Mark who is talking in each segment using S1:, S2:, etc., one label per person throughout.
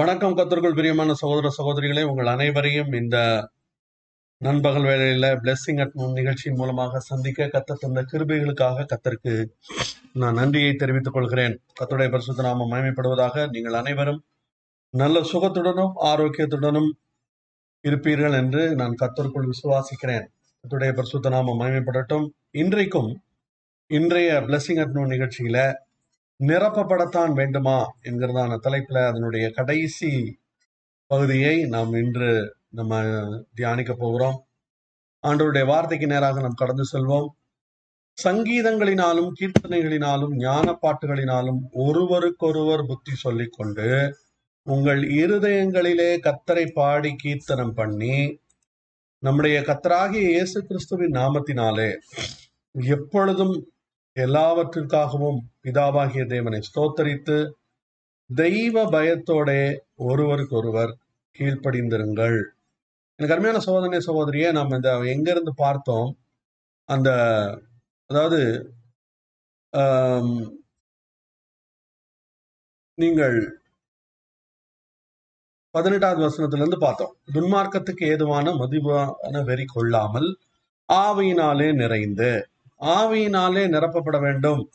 S1: வணக்கம் கத்தர்கள் பிரியமான சகோதர சகோதரிகளே. உங்கள் அனைவரையும் இந்த நண்பகல் வேளையில பிளெஸ்ஸிங் அட் நிகழ்ச்சியின் மூலமாக சந்திக்க கத்த தந்த கிருபைகளுக்காக கத்தருக்கு நான் நன்றியை தெரிவித்துக் கொள்கிறேன். கத்துடைய பரிசுத்த நாம மயமைப்படுவதாக நீங்கள் அனைவரும் நல்ல சுகத்துடனும் ஆரோக்கியத்துடனும் இருப்பீர்கள் என்று நான் கத்தருக்குள் விசுவாசிக்கிறேன். கத்துடைய பரிசுத்த நாம மயமைப்படட்டும் இன்றைக்கும் இன்றைய பிளெஸ்ஸிங் அட் நிகழ்ச்சியில நிரப்பப்படத்தான் வேண்டுமா என்கிறதான தலைப்புல அதனுடைய கடைசி பகுதியை நாம் இன்று நம்ம தியானிக்க போகிறோம். ஆண்டவருடைய வார்த்தைக்கு நேராக நாம் கடந்து செல்வோம். சங்கீதங்களினாலும் கீர்த்தனைகளினாலும் ஞான பாட்டுகளினாலும் ஒருவருக்கொருவர் புத்தி சொல்லிக் கொண்டு உங்கள் இருதயங்களிலே கத்தரை பாடி கீர்த்தனம் பண்ணி நம்முடைய கத்தராகிய இயேசு கிறிஸ்துவின் நாமத்தினாலே எப்பொழுதும் எல்லாவற்றிற்காகவும் பிதாவாகிய தேவனை ஸ்தோத்தரித்து தெய்வ பயத்தோட ஒருவருக்கொருவர் கீழ்ப்படிந்திருங்கள். எனக்கு அருமையான சோதனை சகோதரியே நம்ம இந்த எங்க இருந்து பார்த்தோம்? அந்த அதாவது நீங்கள் பதினெட்டாவது வசனத்திலிருந்து பார்த்தோம். துன்மார்க்கத்துக்கு ஏதுவான மதிவான வெறி கொள்ளாமல் ஆவையினாலே நிறைந்து. ஆவியினாலே நிரப்பப்பட வேண்டும்.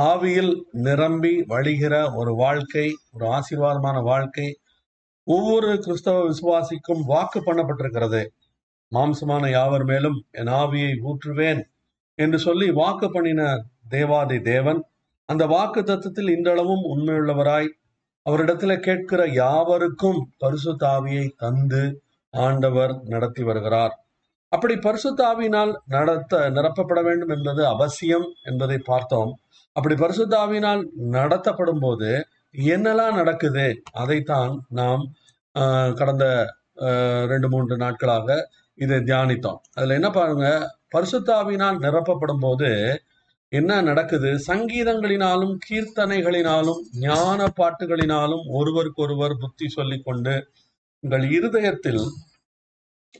S1: ஆவியில் நிரம்பி வழிகிற ஒரு வாழ்க்கை ஒரு ஆசீர்வாதமான வாழ்க்கை ஒவ்வொரு கிறிஸ்தவ விசுவாசிக்கும் வாக்கு பண்ணப்பட்டிருக்கிறது. மாம்சமான யாவர் மேலும் என் ஆவியை ஊற்றுவேன் என்று சொல்லி வாக்கு பண்ணின தேவாதி தேவன் அந்த வாக்கு தத்துவத்தில் இன்றளவும் உண்மையுள்ளவராய் அவரிடத்துல கேட்கிற யாவருக்கும் பரிசு தாவியை தந்து ஆண்டவர் நடத்தி வருகிறார். அப்படி பரிசுத்தாவினால் நடத்த நிரப்பப்பட வேண்டும் என்பது அவசியம் என்பதை பார்த்தோம். அப்படி பரிசுத்தாவினால் நடத்தப்படும் போது என்னெல்லாம் நடக்குது? அதைத்தான் நாம் கடந்த ரெண்டு மூன்று நாட்களாக இதை தியானித்தோம். அதில் என்ன பாருங்க பரிசுத்தாவினால் நிரப்பப்படும் போது என்ன நடக்குது? சங்கீதங்களினாலும் கீர்த்தனைகளினாலும் ஞான பாட்டுகளினாலும் ஒருவருக்கொருவர் புத்தி சொல்லிக்கொண்டு உங்கள் இருதயத்தில்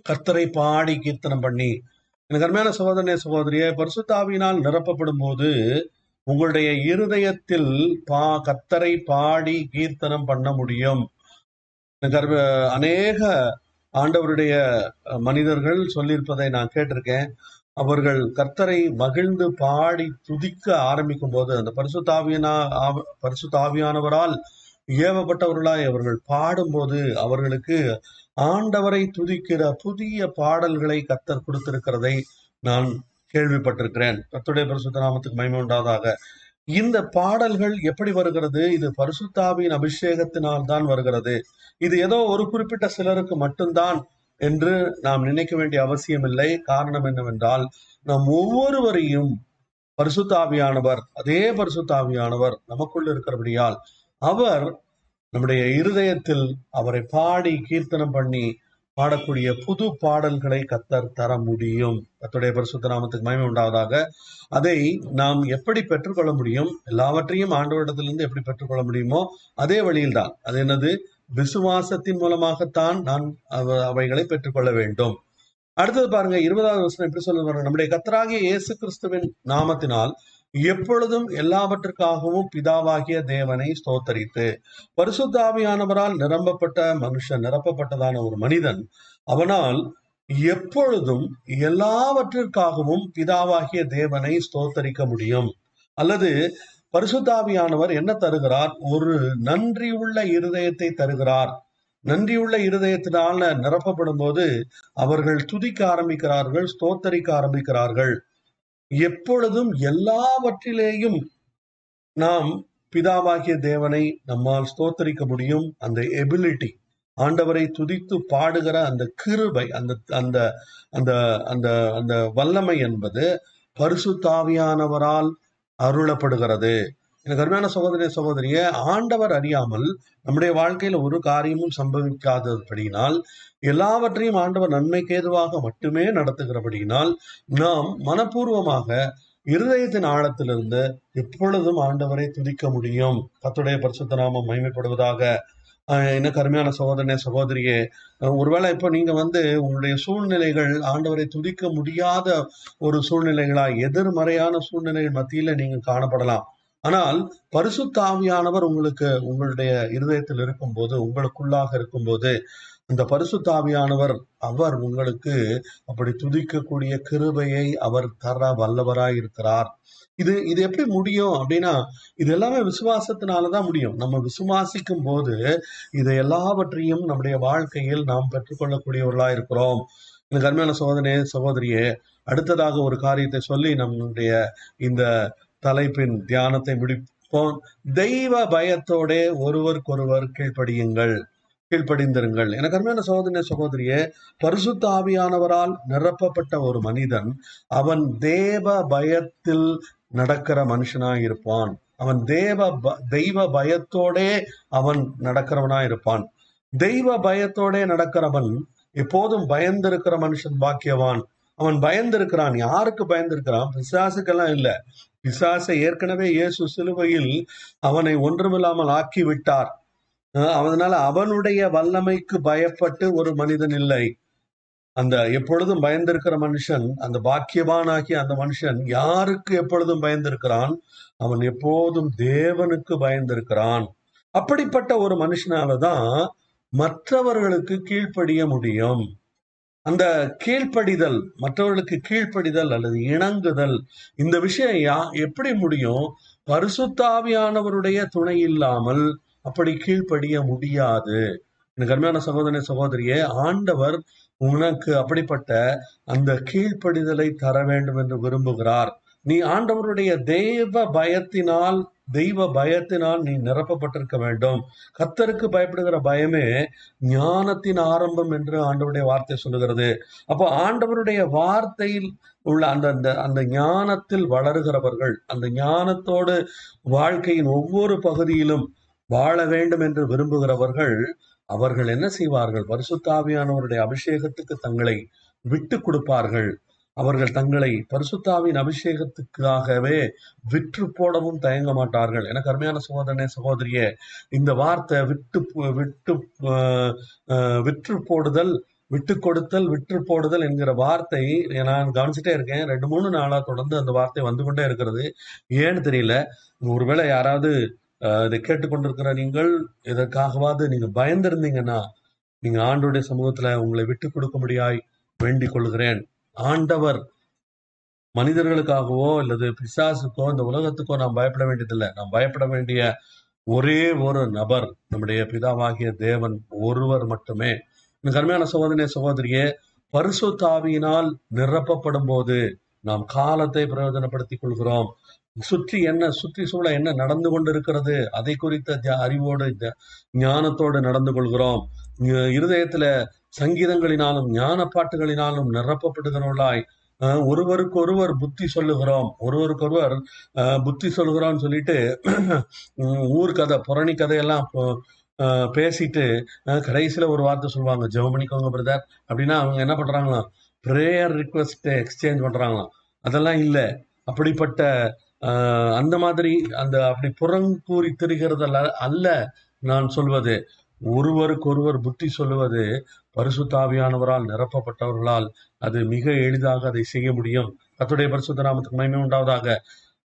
S1: கர்த்தரை பாடி கீர்த்தனம் பண்ணி. எனக்கு அருமையான சகோதரனே சகோதரிய பரிசுத்தாவினால் நிரப்பப்படும் போது உங்களுடைய இருதயத்தில் பா கர்த்தரை பாடி கீர்த்தனம் பண்ண முடியும். எனக்கு அநேக ஆண்டவருடைய மனிதர்கள் சொல்லியிருப்பதை நான் கேட்டிருக்கேன். அவர்கள் கர்த்தரை மகிழ்ந்து பாடி துதிக்க ஆரம்பிக்கும் போது அந்த பரிசுத்தாவியனா ஆவ- பரிசுத்தாவியானவரால் ஏவப்பட்டவர்களாய் அவர்கள் பாடும்போது அவர்களுக்கு ஆண்டவரை துதிக்கிற புதிய பாடல்களை கத்தர் கொடுத்திருக்கிறதை நான் கேள்விப்பட்டிருக்கிறேன். கத்துடைய பரிசுத்த நாமத்துக்கு மகிமை உண்டாதாக. இந்த பாடல்கள் எப்படி வருகிறது? இது பரிசுத்தாவின் அபிஷேகத்தினால் தான் வருகிறது. இது ஏதோ ஒரு குறிப்பிட்ட சிலருக்கு மட்டும்தான் என்று நாம் நினைக்க வேண்டிய அவசியமில்லை. காரணம் என்னவென்றால் நாம் ஒவ்வொருவரையும் பரிசுத்தாவியானவர் அதே பரிசுத்தாவியானவர் நமக்குள் இருக்கிறபடியால் அவர் நம்முடைய இருதயத்தில் அவரை பாடி கீர்த்தனம் பண்ணி பாடக்கூடிய புது பாடல்களை கத்தர் தர முடியும். கத்துடைய பரிசுத்த நாமத்துக்கு மயமை உண்டாவதாக. அதை நாம் எப்படி பெற்றுக்கொள்ள முடியும்? எல்லாவற்றையும் ஆண்டவரிடத்திலிருந்து எப்படி பெற்றுக்கொள்ள முடியுமோ அதே வழியில்தான். அது என்னது? விசுவாசத்தின் மூலமாகத்தான் நான் அவ- அவைகளை பெற்றுக்கொள்ள வேண்டும். அடுத்தது பாருங்க இருபதாவது வருஷம் எப்படி சொல்லுவாங்க பாருங்க. நம்முடைய கத்தராகிய இயேசு கிறிஸ்துவின் நாமத்தினால் எப்பொழுதும் எல்லாவற்றுக்காகவும் பிதாவாகிய தேவனை ஸ்தோத்தரித்து பரிசுத்தாவியானவரால் நிரம்பப்பட்ட மனுஷன் நிரப்பப்பட்டதான ஒரு மனிதன் அவனால் எப்பொழுதும் எல்லாவற்றிற்காகவும் பிதாவாகிய தேவனை ஸ்தோத்தரிக்க முடியும். அல்லது பரிசுத்தாவியானவர் என்ன தருகிறார்? ஒரு நன்றியுள்ள இருதயத்தை தருகிறார். நன்றியுள்ள இருதயத்தினால நிரப்பப்படும் போது அவர்கள் துதிக்க ஆரம்பிக்கிறார்கள் ஸ்தோத்தரிக்க ஆரம்பிக்கிறார்கள். எப்பொழுதும் எல்லாவற்றிலேயும் நாம் பிதாவாகிய தேவனை நம்மால் ஸ்தோத்தரிக்க முடியும். அந்த எபிலிட்டி ஆண்டவரை துதித்து பாடுகிற அந்த கிருபை அந்த அந்த அந்த அந்த அந்த வல்லமை என்பது பரிசுத்தாவியானவரால் அருளப்படுகிறது. எனக்கு அருமையான சகோதரிய சகோதரிய ஆண்டவர் அறியாமல் நம்முடைய வாழ்க்கையில ஒரு காரியமும் சம்பவிக்காதபடியினால் எல்லாவற்றையும் ஆண்டவர் நன்மைக்கு ஏதுவாக மட்டுமே நடத்துகிறபடியினால் நாம் மனப்பூர்வமாக இருதயத்தின் ஆழத்திலிருந்து எப்பொழுதும் ஆண்டவரை துதிக்க முடியும். கத்துடைய பரிசுத்த நாமம் மகிமைப்படுவதாக. என்ன கருமையான சகோதரனே சகோதரியே ஒருவேளை இப்போ நீங்க வந்து உங்களுடைய சூழ்நிலைகள் ஆண்டவரை துதிக்க முடியாத ஒரு சூழ்நிலைகளா எதிர்மறையான சூழ்நிலைகள் மத்தியில நீங்க காணப்படலாம். ஆனால் பரிசுத்தாவியானவர் உங்களுக்கு உங்களுடைய இருதயத்தில் இருக்கும்போது உங்களுக்குள்ளாக இருக்கும்போது அந்த பரிசுத்த ஆவியானவர் அவர் உங்களுக்கு அப்படி துதிக்கக்கூடிய கிருபையை அவர் தர வல்லவராய் இருக்கிறார் இது இது எப்படி முடியும் அப்படின்னா இது எல்லாமே விசுவாசத்தினாலதான் முடியும். நம்ம விசுவாசிக்கும் போது இதை எல்லாவற்றையும் நம்முடைய வாழ்க்கையில் நாம் பெற்றுக்கொள்ளக்கூடியவர்களா இருக்கிறோம். எனக்கு அருமையான சோதனை சகோதரியே அடுத்ததாக ஒரு காரியத்தை சொல்லி நம்முடைய இந்த தலைப்பின் தியானத்தை முடிப்போம். தெய்வ பயத்தோட ஒருவருக்கொருவர் கீழ்ப்படியுங்கள். கீழ்ப்படிந்திருங்கள். எனக்கு அருமையான சகோதரிய சகோதரியே பரிசுத்த ஆவியானவரால் நிரப்பப்பட்ட ஒரு மனிதன் அவன் தேவ பயத்தில் நடக்கிற மனுஷனாக இருப்பான் அவன் தேவ ப- தெய்வ பயத்தோடே அவன் நடக்கிறவனாய் இருப்பான் தெய்வ பயத்தோடே நடக்கிறவன் எப்போதும் பயந்திருக்கிற மனுஷன் பாக்கியவான். அவன் பயந்திருக்கிறான். யாருக்கு பயந்திருக்கிறான்? பிசாசுக்கெல்லாம் இல்ல. பிசாசை ஏற்கனவே இயேசு சிலுவையில் அவனை ஒன்றுமில்லாமல் ஆக்கி விட்டார் அதனால அவனுடைய வல்லமைக்கு பயப்பட்டு ஒரு மனிதன் இல்லை. அந்த எப்பொழுதும் பயந்திருக்கிற மனுஷன் அந்த பாக்கியவானாகிய அந்த மனுஷன் யாருக்கு எப்பொழுதும் பயந்திருக்கிறான்? அவன் எப்போதும் தேவனுக்கு பயந்திருக்கிறான். அப்படிப்பட்ட ஒரு மனுஷனாலதான் மற்றவர்களுக்கு கீழ்ப்படிய முடியும். அந்த கீழ்ப்படிதல் மற்றவர்களுக்கு கீழ்ப்படிதல் அல்லது இணங்குதல் இந்த விஷயம் யா- எப்படி முடியும்? பரிசுத்தாவியானவருடைய துணை இல்லாமல் அப்படி கீழ்ப்படிய முடியாது. எனக்கு அருமையான சகோதரனே சகோதரியே ஆண்டவர் உனக்கு அப்படிப்பட்ட அந்த கீழ்ப்படிதலை தர வேண்டும் என்று விரும்புகிறார். நீ ஆண்டவருடைய தெய்வ பயத்தினால் தெய்வ பயத்தினால் நீ நிரப்பப்பட்டிருக்க வேண்டும். கத்தருக்கு பயப்படுகிற பயமே ஞானத்தின் ஆரம்பம் என்று ஆண்டவருடைய வார்த்தை சொல்லுகிறது. அப்போ ஆண்டவருடைய வார்த்தையில் உள்ள அந்த அந்த அந்த ஞானத்தில் வளருகிறவர்கள் அந்த ஞானத்தோடு வாழ்க்கையின் ஒவ்வொரு பகுதியிலும் வாழ வேண்டும் என்று விரும்புகிறவர்கள் அவர்கள் என்ன செய்வார்கள்? பரிசுத்தாவியானவருடைய அபிஷேகத்துக்கு தங்களை விட்டு கொடுப்பார்கள். அவர்கள் தங்களை பரிசுத்தாவின் அபிஷேகத்துக்காகவே விற்று போடவும் தயங்க மாட்டார்கள். எனக்கு அருமையான சகோதரனே சகோதரியே இந்த வார்த்தை விட்டு விட்டு விற்று போடுதல் விட்டு கொடுத்தல் விற்று போடுதல் என்கிற வார்த்தை நான் கவனிச்சுட்டே இருக்கேன். ரெண்டு மூணு நாளாக தொடர்ந்து அந்த வார்த்தை வந்து கொண்டே இருக்கிறது. ஏன்னு தெரியல. ஒருவேளை யாராவது இதை கேட்டுக்கொண்டிருக்கிற நீங்கள் இதற்காகவாது நீங்கள் பயந்திருந்தீங்கன்னா நீங்கள் ஆண்டோடைய சமூகத்தில் உங்களை விட்டு கொடுக்க முடியாய் வேண்டிக் கொள்கிறேன். ஆண்டவர் மனிதர்களுக்காகவோ அல்லது பிசாசுக்கோ இந்த உலகத்துக்கோ நாம் பயப்பட வேண்டியதில்லை. நாம் பயப்பட வேண்டிய ஒரே ஒரு நபர் நம்முடைய பிதாவாகிய தேவன் ஒருவர் மட்டுமே. கருமையான சகோதரனே சகோதரியே பரிசுத்தாவியினால் நிரப்பப்படும் போது நாம் காலத்தை பிரயோஜனப்படுத்திக் கொள்கிறோம். சுற்றி என்ன சுற்றி சூழ என்ன நடந்து கொண்டிருக்கிறது அதை குறித்த அறிவோடு ஞானத்தோடு நடந்து கொள்கிறோம். இருதயத்துல சங்கீதங்களினாலும் ஞான பாட்டுகளினாலும் நிரப்பப்படுகிறவர்களாய் அஹ், ஒருவருக்கொருவர் புத்தி சொல்லுகிறோம். ஒருவருக்கொருவர் அஹ், புத்தி சொல்லுகிறோம்னு சொல்லிட்டு ஊர் கதை புரணி கதையெல்லாம் பேசிட்டு கடைசியில் கடைசியில ஒரு வார்த்தை சொல்லுவாங்க ஜெபம் பண்ணிக்கோங்க பிரதர். அப்படின்னா அவங்க என்ன பண்றாங்களாம் ப்ரேயர் ரிக்வெஸ்ட் எக்ஸ்சேஞ்ச் பண்றாங்களாம். அதெல்லாம் இல்லை. அப்படிப்பட்ட அந்த மாதிரி அந்த அப்படி புறங்கூறி திரிகிறதல்ல அல்ல நான் சொல்வது. ஒருவருக்கொருவர் புத்தி சொல்லுவது பரிசுத்தாவியானவரால் நிரப்பப்பட்டவர்களால் அது மிக எளிதாக அதை செய்ய முடியும். கத்துடைய பரிசுத்த நாமத்துக்கு மயமே உண்டாவதாக.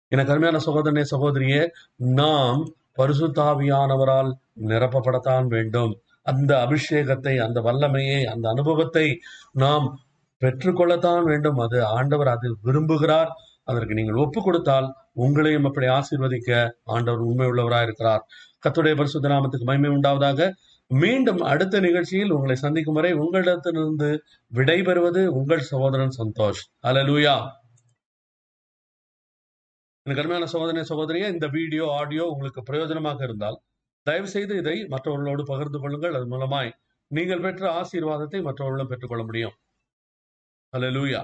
S1: எனக்கு அருமையான சகோதரனே சகோதரியே நாம் பரிசுத்தாவியானவரால் நிரப்பப்படத்தான் வேண்டும். அந்த அபிஷேகத்தை அந்த வல்லமையை அந்த அனுபவத்தை நாம் பெற்றுக்கொள்ளத்தான் வேண்டும். அது ஆண்டவர் அது விரும்புகிறார். அதற்கு நீங்கள் ஒப்பு கொடுத்தால் உங்களையும் அப்படி ஆசீர்வதிக்க ஆண்டவர் உண்மை உள்ளவராக இருக்கிறார். கத்துடைய பரிசுத்த நாமத்துக்கு மகிமை உண்டாவதாக. மீண்டும் அடுத்த நிகழ்ச்சியில் உங்களை சந்திக்கும் வரை உங்களிடத்திலிருந்து விடைபெறுவது உங்கள் சகோதரன் சந்தோஷ். அல்லேலூயா எனக்கு அருமையான சோதனை சகோதரியே இந்த வீடியோ ஆடியோ உங்களுக்கு பிரயோஜனமாக இருந்தால் தயவு செய்து இதை மற்றவர்களோடு பகிர்ந்து கொள்ளுங்கள். அது மூலமாய் நீங்கள் பெற்ற ஆசீர்வாதத்தை மற்றவர்களும் பெற்றுக்கொள்ள முடியும். அல்லேலூயா